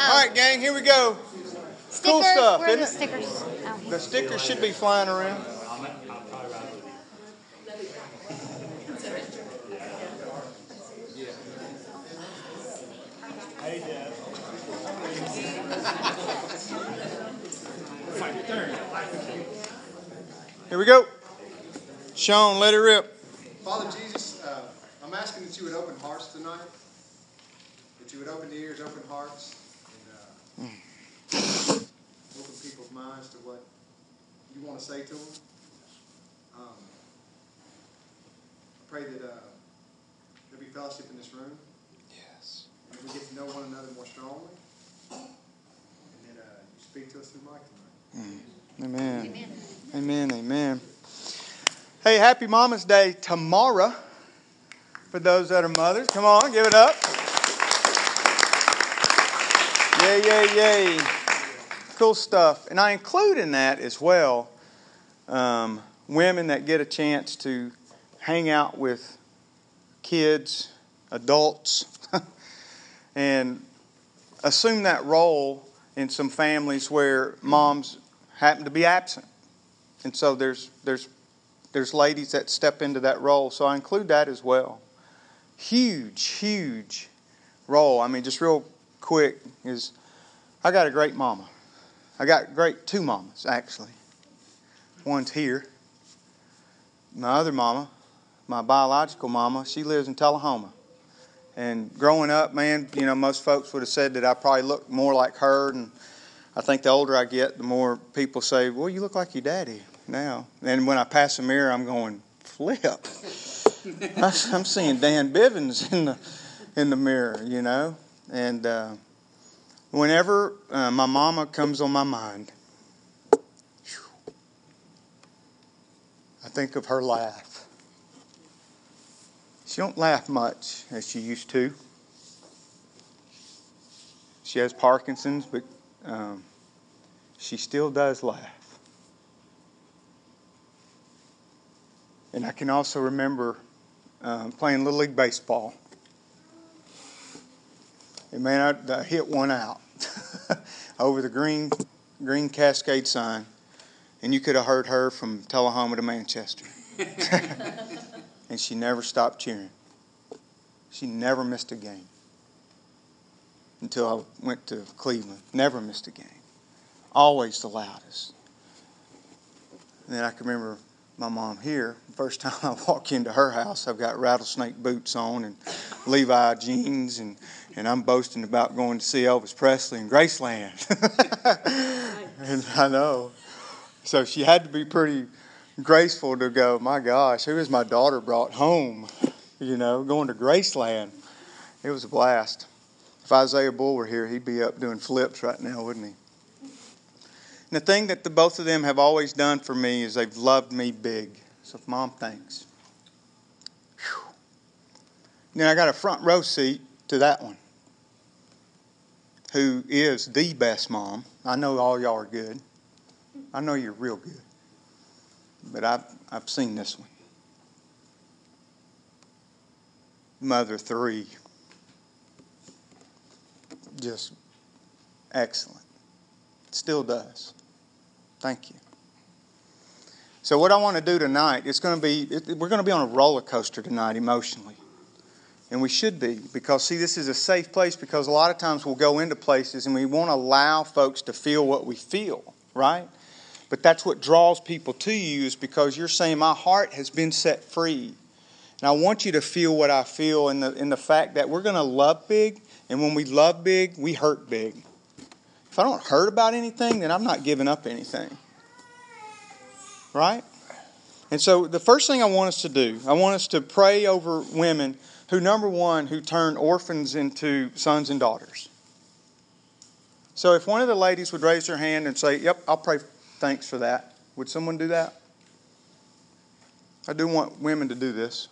All right, gang, here we go. Stickers. Cool stuff, Where are the isn't stickers? Oh. The stickers should be flying around. Here we go. Sean, let it rip. Father Jesus, uh, I'm asking that you would open hearts tonight, that you would open the ears, open hearts, and uh, open people's minds to what you want to say to them. Um, I pray that uh, there'll be fellowship in this room, Yes. and that we get to know one another more strongly, and that uh, you speak to us through Mike tonight. Amen. Amen. Amen. Amen. Hey, happy Mama's Day tomorrow for those that are mothers. Come on, give it up. Yay, yay, yay. Cool stuff. And I include in that as well um, women that get a chance to hang out with kids, adults, and assume that role in some families where moms happen to be absent. And so there's there's there's ladies that step into that role. So I include that as well. Huge, huge role. I mean, just real quick is I got a great mama. I got great two mamas actually. One's here. My other mama, my biological mama, she lives in Tullahoma. And growing up, man, you know, most folks would have said that I probably looked more like her. And I think the older I get, the more people say, well, you look like your daddy now. And when I pass a mirror, I'm going, flip. I'm seeing Dan Bivins in the, in the mirror, you know. And uh, whenever uh, my mama comes on my mind, I think of her laugh. She don't laugh much as she used to. She has Parkinson's, but um, she still does laugh. And I can also remember um, playing Little League Baseball. And may not I hit one out over the green, green Cascade sign, and you could have heard her from Tullahoma to Manchester. and she never stopped cheering. She never missed a game until I went to Cleveland. Never missed a game. Always the loudest. And then I can remember my mom here. First time I walk into her house, I've got rattlesnake boots on and Levi jeans, and, and I'm boasting about going to see Elvis Presley in Graceland. and I know. So she had to be pretty graceful to go, my gosh, who is my daughter brought home? You know, going to Graceland. It was a blast. If Isaiah Bull were here, he'd be up doing flips right now, wouldn't he? And the thing that the both of them have always done for me is they've loved me big. So, Mom, thanks. Then I got a front row seat to that one, who is the best mom. I know all y'all are good. I know you're real good. But I've, I've seen this one. Mother three. Just excellent. Still does. Thank you. So what I want to do tonight, it's going to be it, we're going to be on a roller coaster tonight emotionally. And we should be because see this is a safe place because a lot of times we'll go into places and we won't allow folks to feel what we feel, right? But that's what draws people to you is because you're saying my heart has been set free. And I want you to feel what I feel in the in the fact that we're going to love big and when we love big, we hurt big. If I don't hurt about anything, then I'm not giving up anything. Right? And so the first thing I want us to do, I want us to pray over women who, number one, who turn orphans into sons and daughters. So if one of the ladies would raise her hand and say, Yep, I'll pray thanks for that. Would someone do that? I do want women to do this.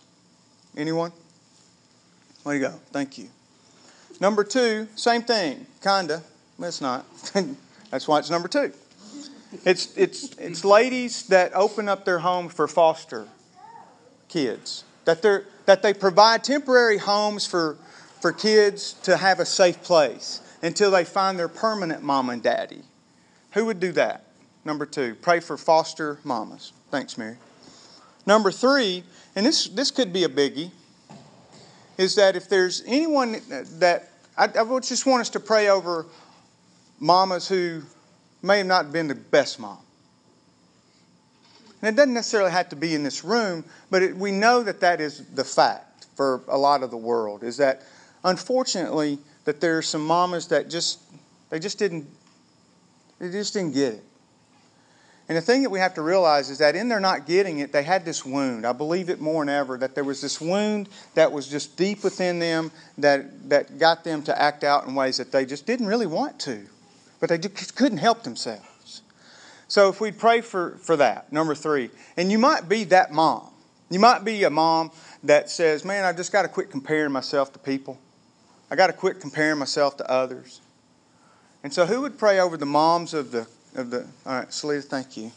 Anyone? There you go. Thank you. Number two, same thing, kinda. It's not. That's why it's number two. It's it's it's ladies that open up their home for foster kids. That they that they provide temporary homes for for kids to have a safe place. until they find their permanent mom and daddy. Who would do that? Number two, pray for foster mamas. Thanks, Mary. Number three, and this, this could be a biggie, is that if there's anyone that, I, I just want us to pray over mamas who may have not been the best mom. And it doesn't necessarily have to be in this room, but it, we know that that is the fact for a lot of the world. Is that unfortunately that there are some mamas that just they just didn't they just didn't get it. And the thing that we have to realize is that in their not getting it, they had this wound. I believe it more than ever that there was this wound that was just deep within them that, that got them to act out in ways that they just didn't really want to, but they just couldn't help themselves. So if we pray for, for that, number three, and you might be that mom. You might be a mom that says, Man, I just got to quit comparing myself to people. I got to quit comparing myself to others. And so who would pray over the moms of the of the all right, Salita, thank you.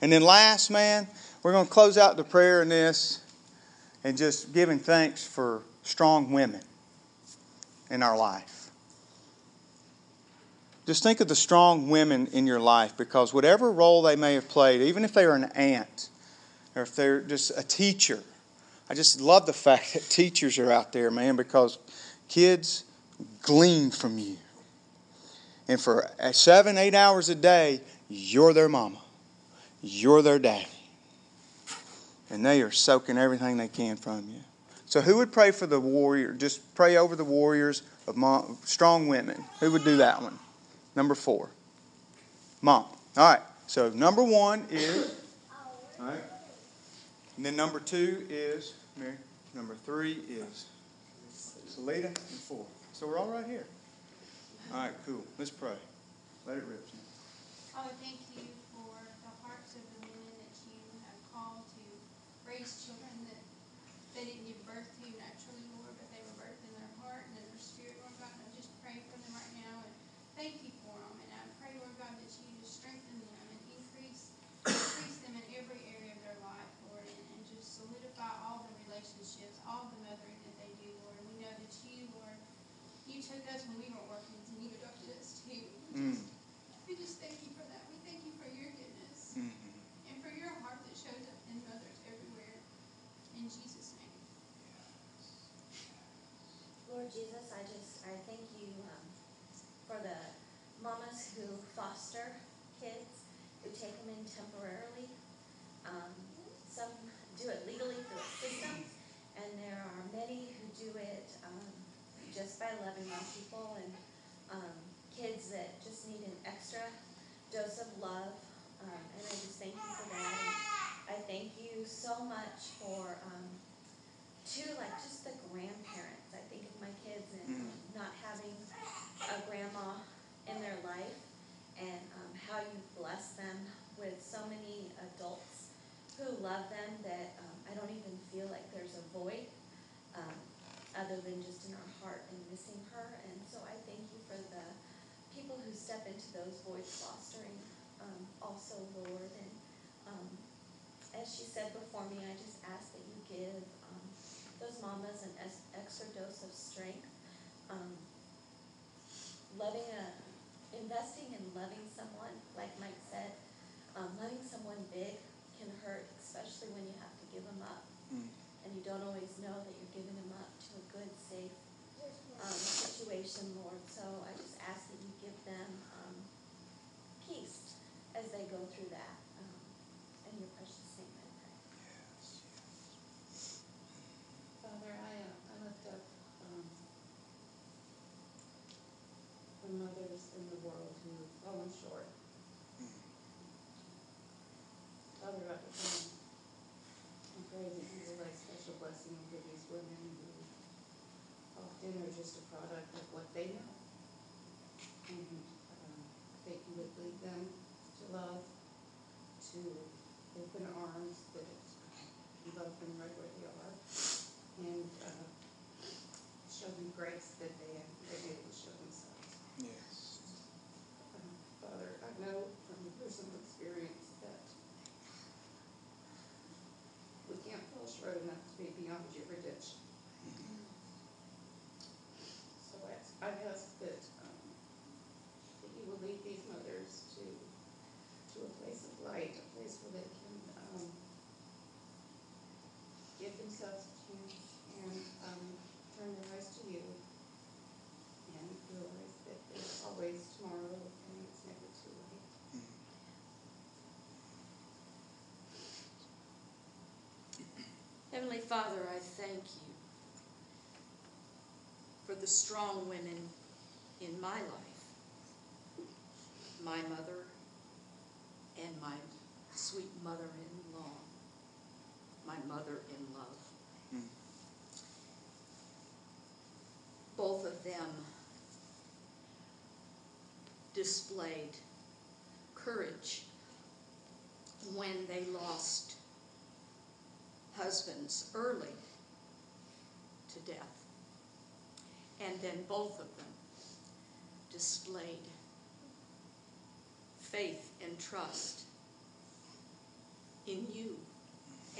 And then last, man, we're going to close out the prayer in this and just giving thanks for strong women in our life. Just think of the strong women in your life because whatever role they may have played, even if they are an aunt or if they're just a teacher, I just love the fact that teachers are out there, man, because kids glean from you. And for seven, eight hours a day, you're their mama, you're their daddy. And they are soaking everything they can from you. So, who would pray for the warrior? Just pray over the warriors of strong women. Who would do that one? Number four. Mom. All right. So number one is. All right. And then number two is Mary. Number three is Salida and four. So we're all right here. All right, cool. Let's pray. Let it rip. Father, thank you for the hearts of the women that you have called to raise children that they didn't give birth to naturally, Lord, but they were birthed in their heart and in their spirit, Lord God. And I just pray for them right now and thank you for them. And I pray, Lord God, that you just strengthen them and increase increase them in every area of their life, Lord, and, and just solidify all the relationships, all the mothering that they do, Lord. And we know that you, Lord, you took us when we were orphans and you adopted us too. Mm. We just thank you for that. We thank you for your goodness Mm-hmm. and for your heart that shows up in mothers everywhere. In Jesus' name. Lord Jesus, I just, I thank you um, for the mamas who foster kids, who take them in temporarily. Um, some do it legally through a system, and there are many who do it um, just by loving on people and um, kids that just need an extra dose of love. Um, and I just thank you for that. And I thank you so much for um, to like just the grandparents. I think of my kids and not having a grandma in their life and um, how you bless them with so many adults who love them that um, I don't even feel like there's a void um, other than just in our heart and missing her. And so I thank you for the people who step into those voids fostering um, also, Lord. And um, as she said before me, I just ask that you give um, those mamas an es- extra dose of strength. Um, loving a, investing in loving someone, like Mike said, um, loving someone big can hurt, especially when you have to give them up. Mm. And you don't always know that you're giving them up to a good, safe um, situation, Lord. So I just ask that you give them um, peace as they go through that. be beyond your redemption. So I, ask that, um, that you will lead these mothers to to a place of light, a place where they can um, give themselves a chance Heavenly Father, I thank you for the strong women in my life, my mother and my sweet mother-in-law, my mother-in-love. Hmm. Both of them displayed courage when they lost husbands early to death. And then both of them displayed faith and trust in you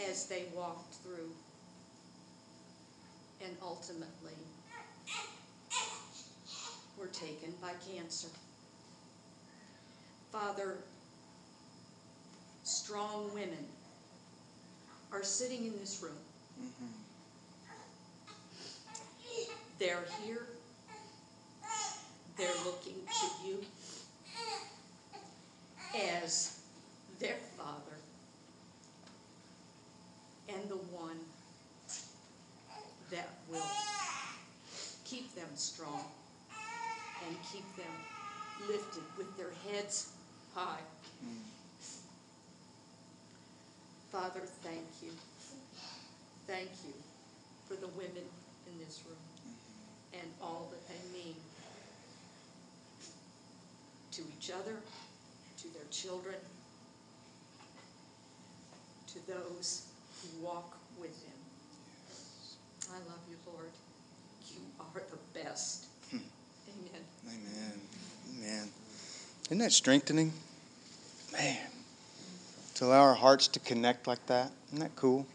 as they walked through and ultimately were taken by cancer. Father, strong women are sitting in this room. Mm-hmm. They're here. They're looking to you as their father and the one that will keep them strong and keep them lifted with their heads high. Mm. Father, thank you. Thank you for the women in this room mm-hmm. and all that they mean to each other, to their children, to those who walk with them. I love you, Lord. You are the best. Hmm. Amen. Amen. Amen. Isn't that strengthening? Man. To allow our hearts to connect like that. Isn't that cool?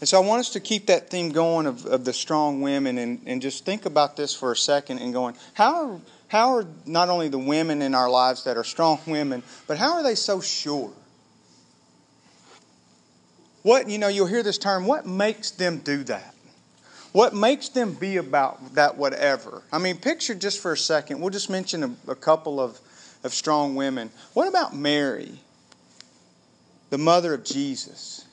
And so I want us to keep that theme going of, of the strong women and, and just think about this for a second and going, how are, how are not only the women in our lives that are strong women, but how are they so sure? What, you know, you'll hear this term, what makes them do that? What makes them be about that whatever? I mean, picture just for a second, we'll just mention a, a couple of, of strong women. What about Mary, the mother of Jesus?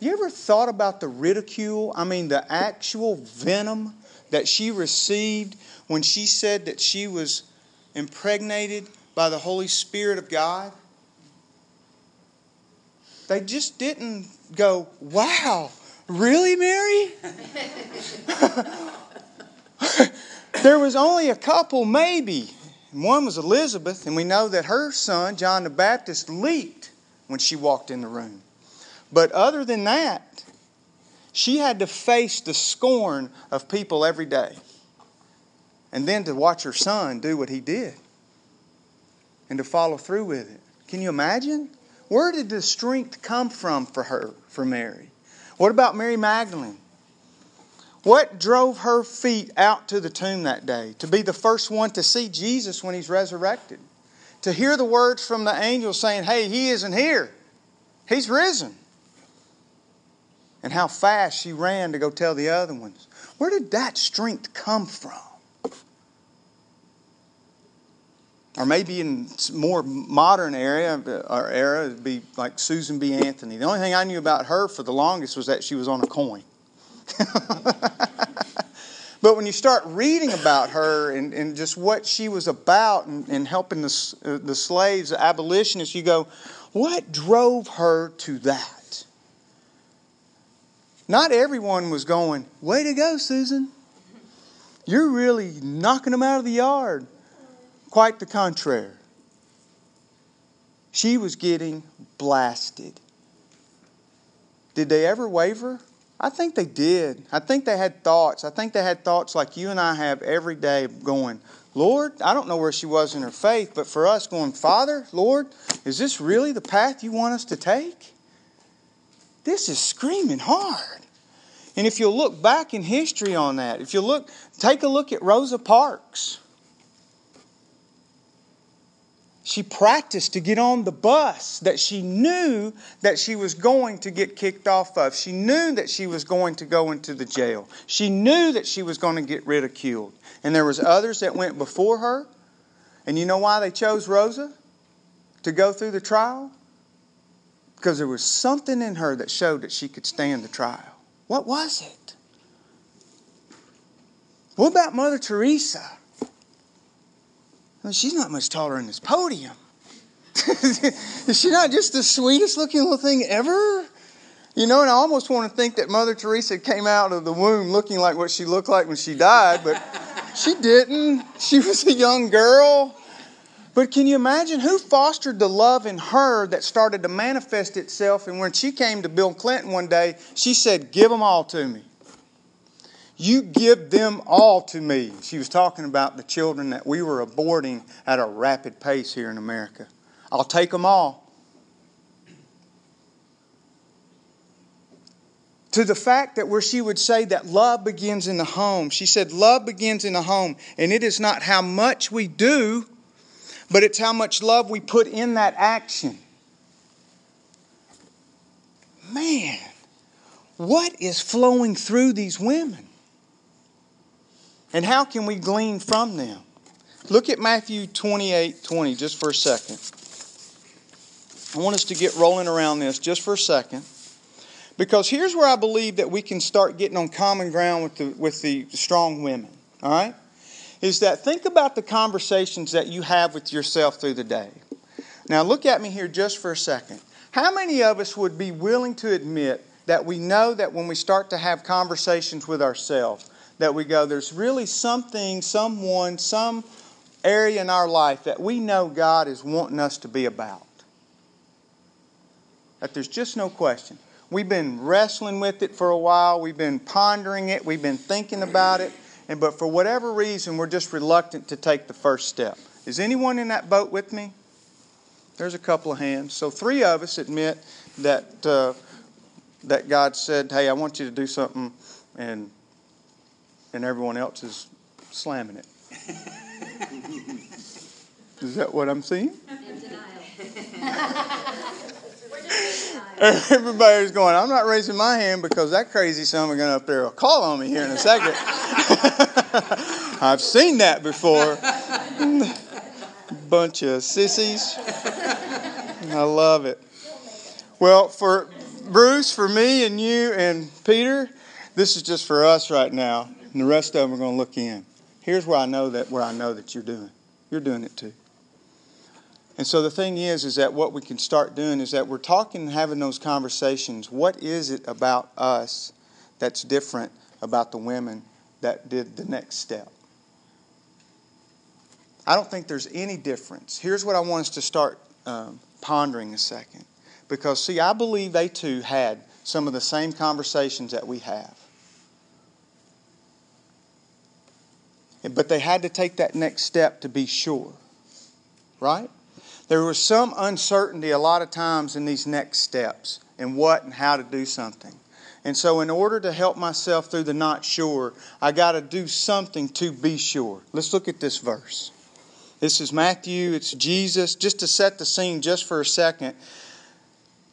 You ever thought about the ridicule? I mean, the actual venom that she received when she said that she was impregnated by the Holy Spirit of God? They just didn't go, wow, really, Mary? there was only a couple, maybe. One was Elizabeth, and we know that her son, John the Baptist, leaped when she walked in the room. But other than that, she had to face the scorn of people every day. And then to watch her son do what he did and to follow through with it. Can you imagine? Where did the strength come from for her, for Mary? What about Mary Magdalene? What drove her feet out to the tomb that day? To be the first one to see Jesus when he's resurrected. To hear the words from the angel saying, Hey, he isn't here, he's risen. And how fast she ran to go tell the other ones. Where did that strength come from? Or maybe in more modern area or era, it'd be like Susan B. Anthony. The only thing I knew about her for the longest was that she was on a coin. but when you start reading about her and, and just what she was about and, and helping the, uh, the slaves, the abolitionists, you go, what drove her to that? Not everyone was going, way to go, Susan. You're really knocking them out of the yard. Quite the contrary. She was getting blasted. Did they ever waver? I think they did. I think they had thoughts. I think they had thoughts like you and I have every day going, Lord, I don't know where she was in her faith, but for us going, Father, Lord, is this really the path you want us to take? This is screaming hard. And if you'll look back in history on that, if you look, take a look at Rosa Parks. She practiced to get on the bus that she knew that she was going to get kicked off of. She knew that she was going to go into the jail. She knew that she was going to get ridiculed. And there was others that went before her. And you know why they chose Rosa to go through the trial? Because there was something in her that showed that she could stand the trial. What was it? What about Mother Teresa? Well, she's not much taller than this podium. Is she not just the sweetest looking little thing ever? You know, and I almost want to think that Mother Teresa came out of the womb looking like what she looked like when she died, but she didn't. She was a young girl. But can you imagine who fostered the love in her that started to manifest itself? And when she came to Bill Clinton one day, she said, Give them all to me. You give them all to me. She was talking about the children that we were aborting at a rapid pace here in America. I'll take them all. To the fact that where she would say that love begins in the home, she said, Love begins in the home, and it is not how much we do, but it's how much love we put in that action. Man, what is flowing through these women? And how can we glean from them? Look at Matthew 28 20 just for a second. I want us to get rolling around this just for a second. Because here's where I believe that we can start getting on common ground with the, with the strong women. All right? Is that think about the conversations that you have with yourself through the day. Now, look at me here just for a second. How many of us would be willing to admit that we know that when we start to have conversations with ourselves, that we go, there's really something, someone, some area in our life that we know God is wanting us to be about? That there's just no question. We've been wrestling with it for a while. We've been pondering it. We've been thinking about it. And but for whatever reason, we're just reluctant to take the first step. Is anyone in that boat with me? There's a couple of hands. So three of us admit that uh, that God said, "Hey, I want you to do something," and and everyone else is slamming it. is that what I'm seeing? Everybody's going, I'm not raising my hand because that crazy son of a gun up there will call on me here in a second. I've seen that before. Bunch of sissies. I love it. Well, for Bruce, for me, and you, and Peter, this is just for us right now, and the rest of them are going to look in. Here's where I know that where I know that you're doing. You're doing it too. And so the thing is, is that what we can start doing is that we're talking and having those conversations. What is it about us that's different about the women that did the next step? I don't think there's any difference. Here's what I want us to start um, pondering a second. Because, see, I believe they too had some of the same conversations that we have. But they had to take that next step to be sure. Right? There was some uncertainty a lot of times in these next steps and what and how to do something. And so, in order to help myself through the not sure, I got to do something to be sure. Let's look at this verse. This is Matthew, it's Jesus. Just to set the scene just for a second,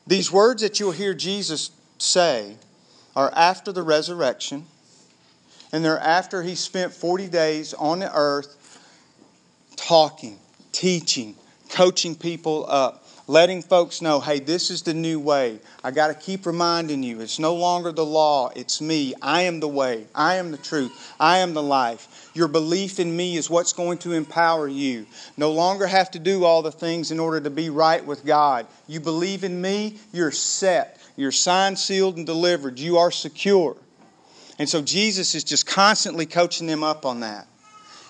these words that you'll hear Jesus say are after the resurrection, and they're he spent 40 days on the earth talking, teaching, coaching people up, letting folks know, hey, this is the new way. I got to keep reminding you, it's no longer the law, it's me. I am the way, I am the truth, I am the life. Your belief in me is what's going to empower you. No longer have to do all the things in order to be right with God. You believe in me, you're set. You're signed, sealed, and delivered. You are secure. And so Jesus is just constantly coaching them up on that.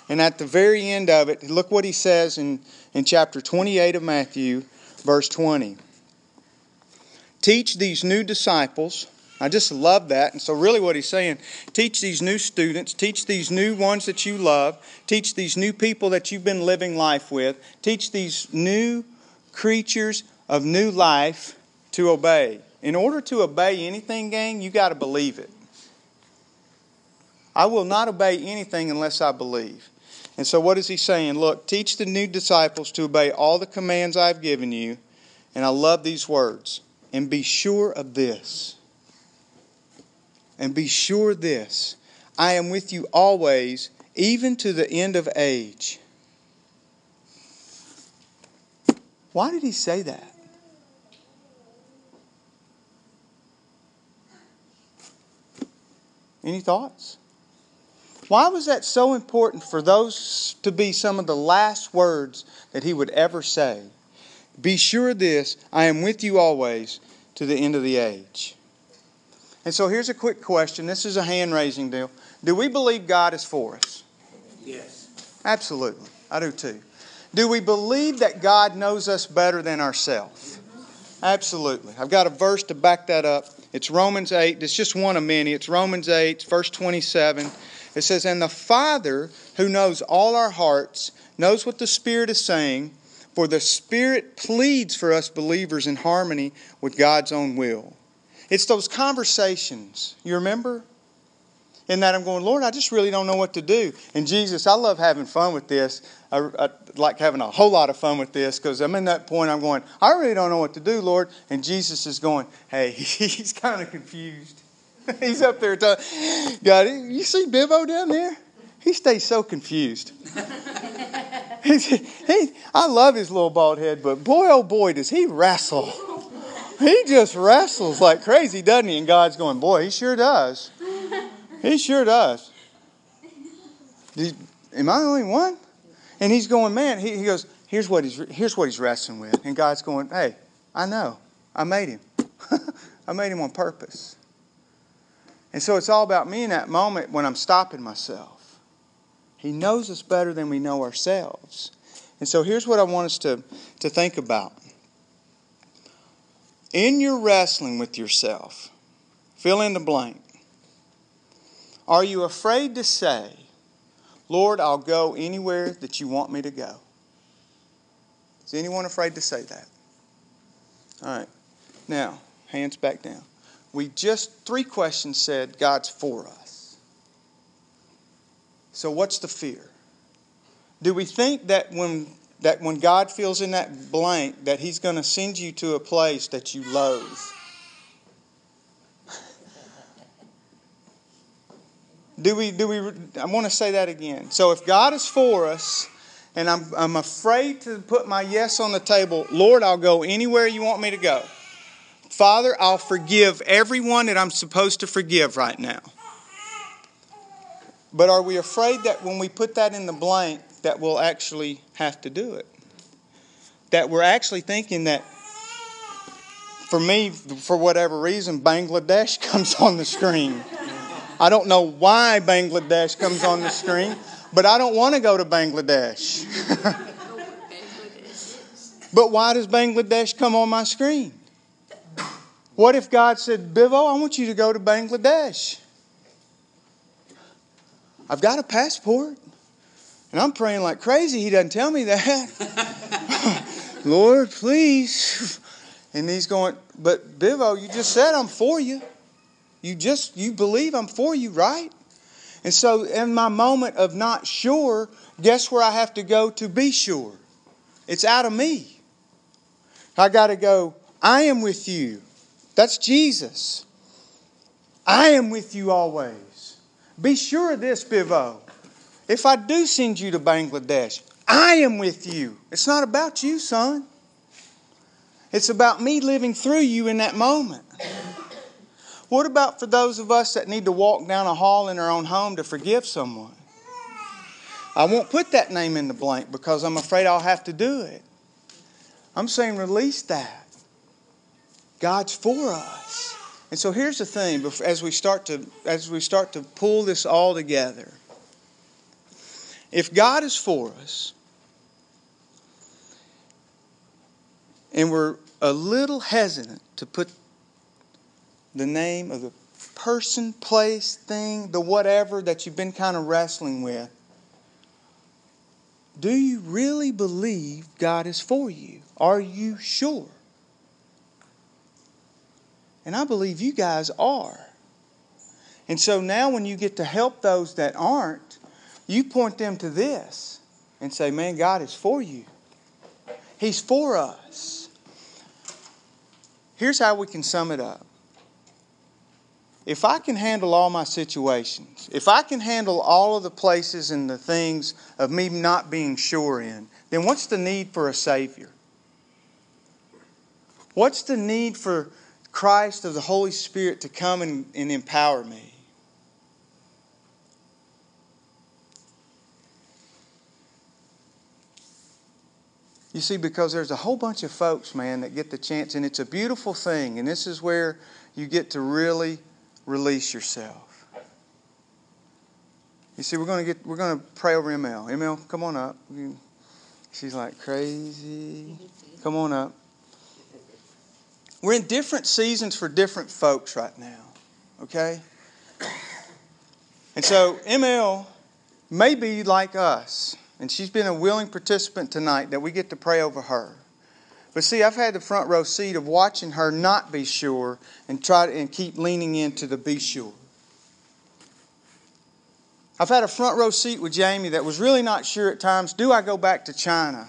And at the very end of it, look what he says in, in chapter 28 of Matthew, verse 20. Teach these new disciples. I just love that. And so, really, what he's saying teach these new students, teach these new ones that you love, teach these new people that you've been living life with, teach these new creatures of new life to obey. In order to obey anything, gang, you got to believe it. I will not obey anything unless I believe. And so, what is he saying? Look, teach the new disciples to obey all the commands I've given you. And I love these words. And be sure of this. And be sure this. I am with you always, even to the end of age. Why did he say that? Any thoughts? Why was that so important for those to be some of the last words that he would ever say? Be sure of this I am with you always to the end of the age. And so here's a quick question. This is a hand raising deal. Do we believe God is for us? Yes. Absolutely. I do too. Do we believe that God knows us better than ourselves? Absolutely. I've got a verse to back that up. It's Romans 8. It's just one of many. It's Romans 8, verse 27. It says, And the Father, who knows all our hearts, knows what the Spirit is saying, for the Spirit pleads for us believers in harmony with God's own will. It's those conversations. You remember? In that I'm going, Lord, I just really don't know what to do. And Jesus, I love having fun with this. I, I like having a whole lot of fun with this because I'm in that point. I'm going, I really don't know what to do, Lord. And Jesus is going, Hey, he's kind of confused. he's up there talking. God, you see Bivo down there? He stays so confused. He, I love his little bald head, but boy, oh boy, does he wrestle. He just wrestles like crazy, doesn't he? And God's going, boy, he sure does. He sure does. Am I the only one? And he's going, man, he, he goes, here's what, he's, here's what he's wrestling with. And God's going, hey, I know. I made him. I made him on purpose. And so it's all about me in that moment when I'm stopping myself. He knows us better than we know ourselves. And so here's what I want us to, to think about. In your wrestling with yourself, fill in the blank. Are you afraid to say, Lord, I'll go anywhere that you want me to go? Is anyone afraid to say that? All right. Now, hands back down. We just, three questions said God's for us. So, what's the fear? Do we think that when, that when God fills in that blank, that He's going to send you to a place that you loathe? Do we, do we, I want to say that again. So if God is for us, and I'm, I'm afraid to put my yes on the table, Lord, I'll go anywhere you want me to go. Father, I'll forgive everyone that I'm supposed to forgive right now. But are we afraid that when we put that in the blank, that we'll actually have to do it? That we're actually thinking that, for me, for whatever reason, Bangladesh comes on the screen. I don't know why Bangladesh comes on the screen, but I don't want to go to Bangladesh. but why does Bangladesh come on my screen? What if God said, Bivo, I want you to go to Bangladesh? I've got a passport. And I'm praying like crazy. He doesn't tell me that. Lord, please. And he's going, But Bivo, you just said I'm for you. You just you believe I'm for you, right? And so in my moment of not sure, guess where I have to go to be sure? It's out of me. I got to go, I am with you. That's Jesus. I am with you always. Be sure of this, Bivo. If I do send you to Bangladesh, I am with you. It's not about you, son. It's about me living through you in that moment. What about for those of us that need to walk down a hall in our own home to forgive someone? I won't put that name in the blank because I'm afraid I'll have to do it. I'm saying release that. God's for us. And so here's the thing as we start to as we start to pull this all together. If God is for us and we're a little hesitant to put the name of the person, place, thing, the whatever that you've been kind of wrestling with, do you really believe God is for you? Are you sure? And I believe you guys are. And so now, when you get to help those that aren't, You point them to this and say, man, God is for you. He's for us. Here's how we can sum it up. If I can handle all my situations, if I can handle all of the places and the things of me not being sure in, then what's the need for a Savior? What's the need for Christ of the Holy Spirit to come and, and empower me? You see, because there's a whole bunch of folks, man, that get the chance, and it's a beautiful thing, and this is where you get to really release yourself. You see, we're to get we're to pray over ML. ML, come on up. She's like crazy. Come on up. We're in different seasons for different folks right now. Okay? And so ML may be like us. And she's been a willing participant tonight that we get to pray over her. But see, I've had the front row seat of watching her not be sure and try to, and keep leaning into the be sure. I've had a front row seat with Jamie that was really not sure at times do I go back to China?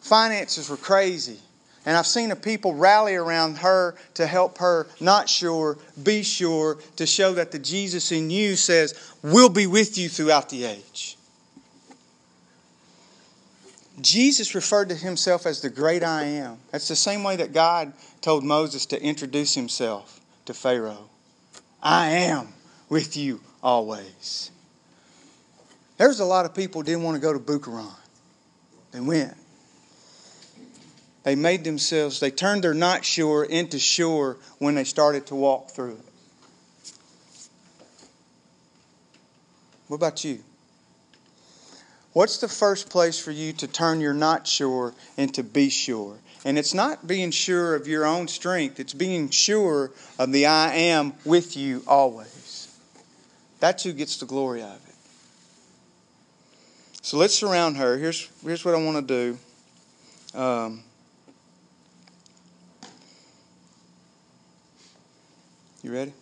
Finances were crazy. And I've seen the people rally around her to help her, not sure, be sure, to show that the Jesus in you says, We'll be with you throughout the age. Jesus referred to himself as the great I am. That's the same way that God told Moses to introduce himself to Pharaoh. I am with you always. There's a lot of people didn't want to go to Bukharan. They went. They made themselves, they turned their not sure into sure when they started to walk through it. What about you? What's the first place for you to turn your not sure into be sure? And it's not being sure of your own strength, it's being sure of the I am with you always. That's who gets the glory of it. So let's surround her. Here's, here's what I want to do. Um, you ready?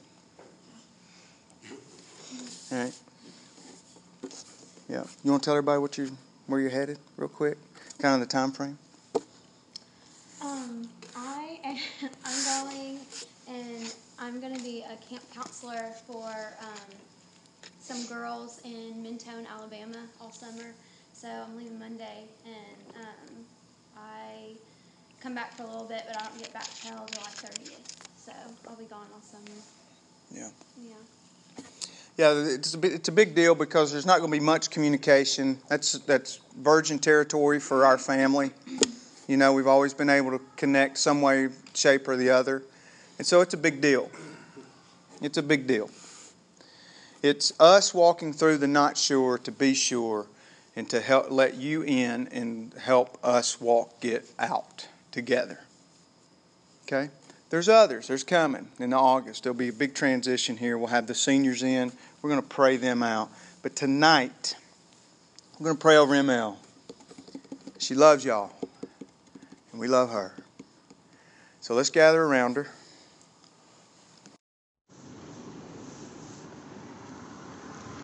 All right. Yeah. You want to tell everybody what you where you're headed, real quick? Kind of the time frame. Um, I I'm going and I'm going to be a camp counselor for um, some girls in Mentone, Alabama, all summer. So I'm leaving Monday, and um, I come back for a little bit, but I don't get back till July 30th. So I'll be gone all summer. Yeah. Yeah. Yeah, it's a, bit, it's a big deal because there's not going to be much communication. That's that's virgin territory for our family. You know, we've always been able to connect some way, shape, or the other, and so it's a big deal. It's a big deal. It's us walking through the not sure to be sure, and to help let you in and help us walk get out together. Okay. There's others. There's coming in August. There'll be a big transition here. We'll have the seniors in. We're going to pray them out. But tonight, we're going to pray over ML. She loves y'all, and we love her. So let's gather around her.